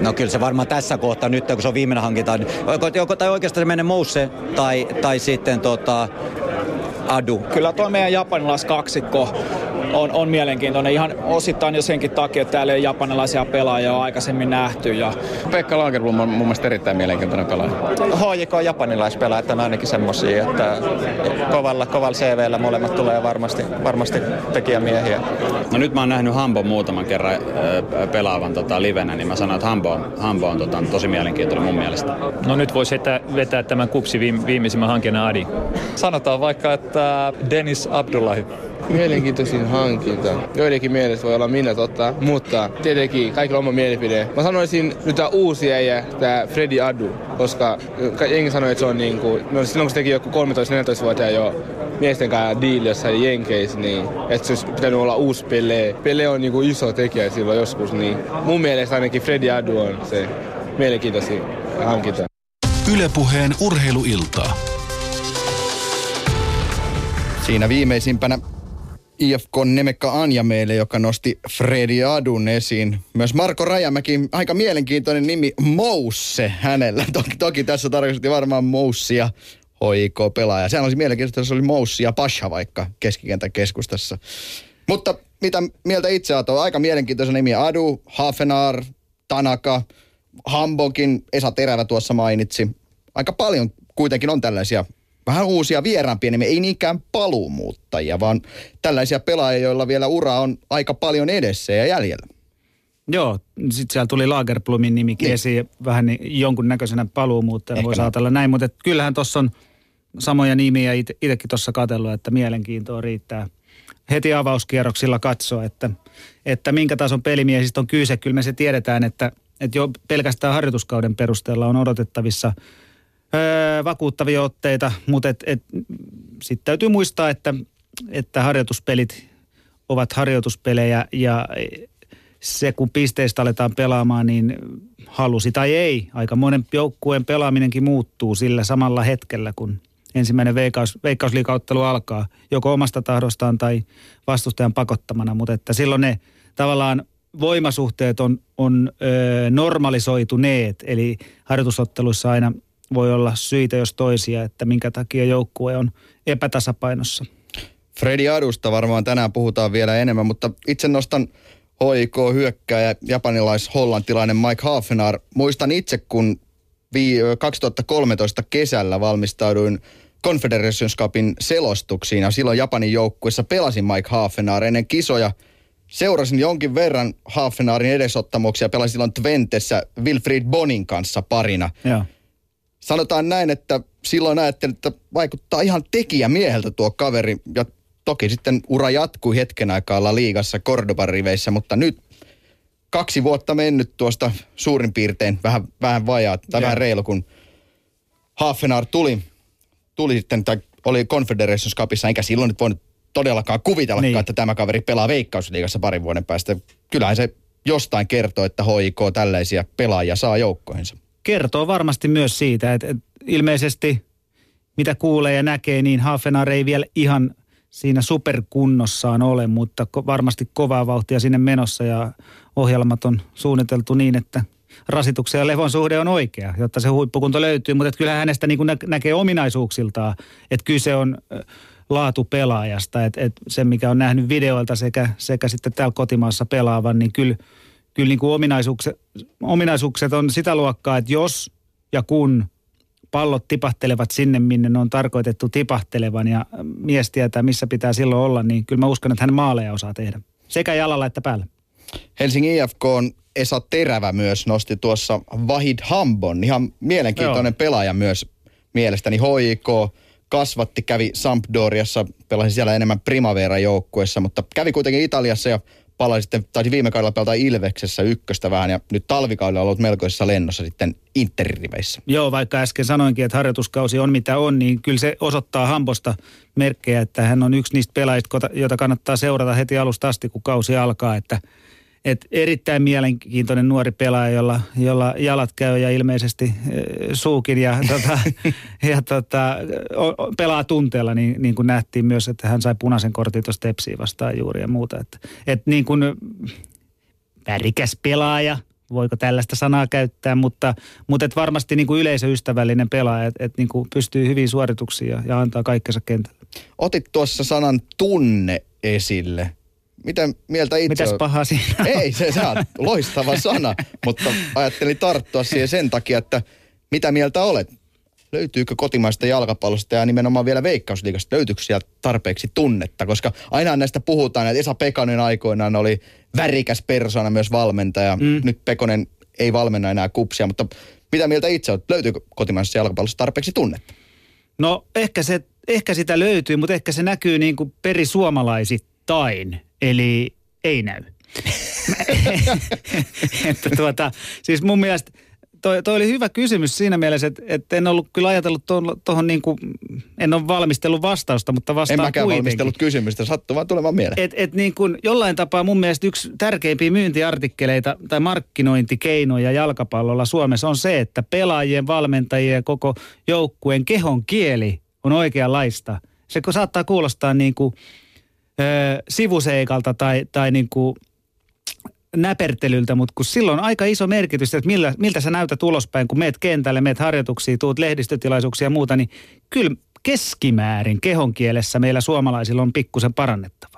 No kyllä se varmaan tässä kohtaa nyt, kun se on viimeinen hankinta, niin joko, tai oikeastaan se menee Mousse tai, tai sitten tota, Adu. Kyllä tuo meidän japanilais kaksikko on, on mielenkiintoinen ihan osittain jo senkin takia, että täällä ei japanilaisia pelaajia ole aikaisemmin nähty. Ja... Pekka Lagerblom on mun mielestä erittäin mielenkiintoinen pelaaja. HJK on japanilaispelaajat on ainakin semmosia, että kovalla, kovalla CVllä molemmat tulee varmasti, varmasti tekijämiehiä. No nyt mä oon nähnyt Hambon muutaman kerran äh, pelaavan tota, livenä, niin mä sanon, että Hambo on, Hambo on tota, tosi mielenkiintoinen mun mielestä. No nyt voisi vetää, vetää tämän kupsi viimeisimmän hankinnan Adi. Sanotaan vaikka, että Dennis Abdullahi. Mielenkiintoisin hankinta. Joidenkin mielestä voi olla minä totta, mutta tietenkin kaikilla oma mielipide. Mä sanoisin nyt tämä uusi äijä, tämä Freddy Adu, koska jengi sanoi, että se on niinku, no silloin kun se teki joku 13-14-vuotiaan jo miesten kanssa diili jossain Jenkeissä, niin että se olisi pitänyt olla uusi Pele. Pele on niinku iso tekijä silloin joskus, niin mun mielestä ainakin Freddy Adu on se mielenkiintoisin hankinta. Ylepuheen urheiluiltaa. Siinä viimeisimpänä IFK Nemekka Anja meille, joka nosti Fredi Adun esiin. Myös Marko Rajamäki, aika mielenkiintoinen nimi, Mousse hänellä. Toki, toki tässä tarkoitti varmaan Moussia, HIK-pelaaja. Sehän olisi mielenkiintoista, jos oli Moussi ja Pasha vaikka keskikentän keskustassa. Mutta mitä mieltä itse olet? Aika mielenkiintoinen nimi. Adu, Hafenar, Tanaka, Hambokin, Esa Terävä tuossa mainitsi. Aika paljon kuitenkin on tällaisia vähän uusia vieraampia nimiä, ei niinkään paluumuuttajia, vaan tällaisia pelaajia, joilla vielä ura on aika paljon edessä ja jäljellä. Joo, sitten siellä tuli Lagerplumin nimikin niin. esiin, vähän niin jonkunnäköisenä paluumuuttajana voisi ajatella näin, mutta kyllähän tuossa on samoja nimiä itsekin tuossa katsellut, että mielenkiintoa riittää heti avauskierroksilla katsoa, että, että minkä tason pelimiehistä on kyse. Kyllä me se tiedetään, että, että jo pelkästään harjoituskauden perusteella on odotettavissa – vakuuttavia otteita, mutta et, et, sitten täytyy muistaa, että, että harjoituspelit ovat harjoituspelejä ja se kun pisteistä aletaan pelaamaan, niin halusi tai ei, aika monen joukkueen pelaaminenkin muuttuu sillä samalla hetkellä, kun ensimmäinen veikkaus, veikkausliikauttelu alkaa, joko omasta tahdostaan tai vastustajan pakottamana, mutta että silloin ne tavallaan voimasuhteet on, on ö, normalisoituneet, eli harjoitusotteluissa aina voi olla syitä jos toisia, että minkä takia joukkue on epätasapainossa. Fredi Adusta varmaan tänään puhutaan vielä enemmän, mutta itse nostan HIK hyökkääjä japanilais-hollantilainen Mike Hafenar. Muistan itse, kun 2013 kesällä valmistauduin Confederations Cupin selostuksiin ja silloin Japanin joukkuessa pelasin Mike Hafenar ennen kisoja. Seurasin jonkin verran Hafenarin edesottamuksia, pelasin silloin Twentessä Wilfried Bonin kanssa parina. Ja sanotaan näin, että silloin ajattelin, että vaikuttaa ihan tekijämieheltä tuo kaveri. Ja toki sitten ura jatkui hetken aikaa olla liigassa Cordoban riveissä, mutta nyt kaksi vuotta mennyt tuosta suurin piirtein vähän, vähän vajaa tai vähän reilu, kun Hafenar tuli, tuli sitten, tai oli Confederations Cupissa, enkä silloin nyt voinut todellakaan kuvitella, niin. että tämä kaveri pelaa Veikkausliigassa parin vuoden päästä. Kyllähän se jostain kertoo, että HIK tällaisia pelaajia saa joukkoihinsa kertoo varmasti myös siitä, että, että ilmeisesti mitä kuulee ja näkee, niin Hafenar ei vielä ihan siinä superkunnossaan ole, mutta ko- varmasti kovaa vauhtia sinne menossa ja ohjelmat on suunniteltu niin, että rasituksen ja levon suhde on oikea, jotta se huippukunto löytyy. Mutta kyllä hänestä niin kuin nä- näkee ominaisuuksiltaan, että kyse on laatupelaajasta. Että, että se, mikä on nähnyt videoilta sekä, sekä sitten täällä kotimaassa pelaavan, niin kyllä – kyllä niin kuin ominaisuukset, ominaisuukset on sitä luokkaa, että jos ja kun pallot tipahtelevat sinne, minne ne on tarkoitettu tipahtelevan ja mies tietää, missä pitää silloin olla, niin kyllä mä uskon, että hän maaleja osaa tehdä. Sekä jalalla että päällä. Helsingin IFK on Esa Terävä myös nosti tuossa Vahid Hambon. Ihan mielenkiintoinen Joo. pelaaja myös mielestäni. HIK kasvatti, kävi Sampdoriassa, pelasi siellä enemmän Primavera-joukkuessa, mutta kävi kuitenkin Italiassa ja palasi sitten, taisi viime kaudella pelata Ilveksessä ykköstä vähän ja nyt talvikaudella ollut melkoisessa lennossa sitten Interriveissä. Joo, vaikka äsken sanoinkin, että harjoituskausi on mitä on, niin kyllä se osoittaa Hamposta merkkejä, että hän on yksi niistä pelaajista, jota kannattaa seurata heti alusta asti, kun kausi alkaa, että – et erittäin mielenkiintoinen nuori pelaaja, jolla, jolla jalat käy ja ilmeisesti e, suukin ja, tota, ja tota, o, pelaa tunteella, niin, niin kuin nähtiin myös, että hän sai punaisen kortin tuosta Tepsiä vastaan juuri ja muuta. Että et niin kuin värikäs pelaaja, voiko tällaista sanaa käyttää, mutta, mutta et varmasti niin kuin yleisöystävällinen pelaaja, että et niin kuin pystyy hyvin suorituksiin ja, ja antaa kaikkensa kentällä. Otit tuossa sanan tunne esille. Mitä mieltä itse Mitäs olet? pahaa siinä on? Ei, se, se on loistava sana, mutta ajattelin tarttua siihen sen takia, että mitä mieltä olet? Löytyykö kotimaista jalkapallosta ja nimenomaan vielä veikkausliigasta, löytyykö sieltä tarpeeksi tunnetta? Koska aina näistä puhutaan, että Esa Pekanen aikoinaan oli värikäs persona myös valmentaja. Mm. Nyt Pekonen ei valmenna enää kupsia, mutta mitä mieltä itse olet? Löytyykö kotimaisessa jalkapallossa tarpeeksi tunnetta? No ehkä, se, ehkä sitä löytyy, mutta ehkä se näkyy niin kuin perisuomalaisittain, eli ei näy. että tuota, siis mun mielestä toi, toi oli hyvä kysymys siinä mielessä, että, että en ollut kyllä ajatellut tuohon niin kuin, en ole valmistellut vastausta, mutta vastaan En mäkään kuitenkin. valmistellut kysymystä, sattuu vaan tulemaan mieleen. Et, et niin kuin jollain tapaa mun mielestä yksi tärkeimpiä myyntiartikkeleita tai markkinointikeinoja jalkapallolla Suomessa on se, että pelaajien, valmentajien ja koko joukkueen kehon kieli on oikeanlaista. Se kun saattaa kuulostaa niin kuin, ö, sivuseikalta tai, tai niin kuin näpertelyltä, mutta kun silloin on aika iso merkitys, että millä, miltä sä näytät ulospäin, kun meet kentälle, meet harjoituksiin, tuut lehdistötilaisuuksia ja muuta, niin kyllä keskimäärin kehon kielessä meillä suomalaisilla on pikkusen parannettava.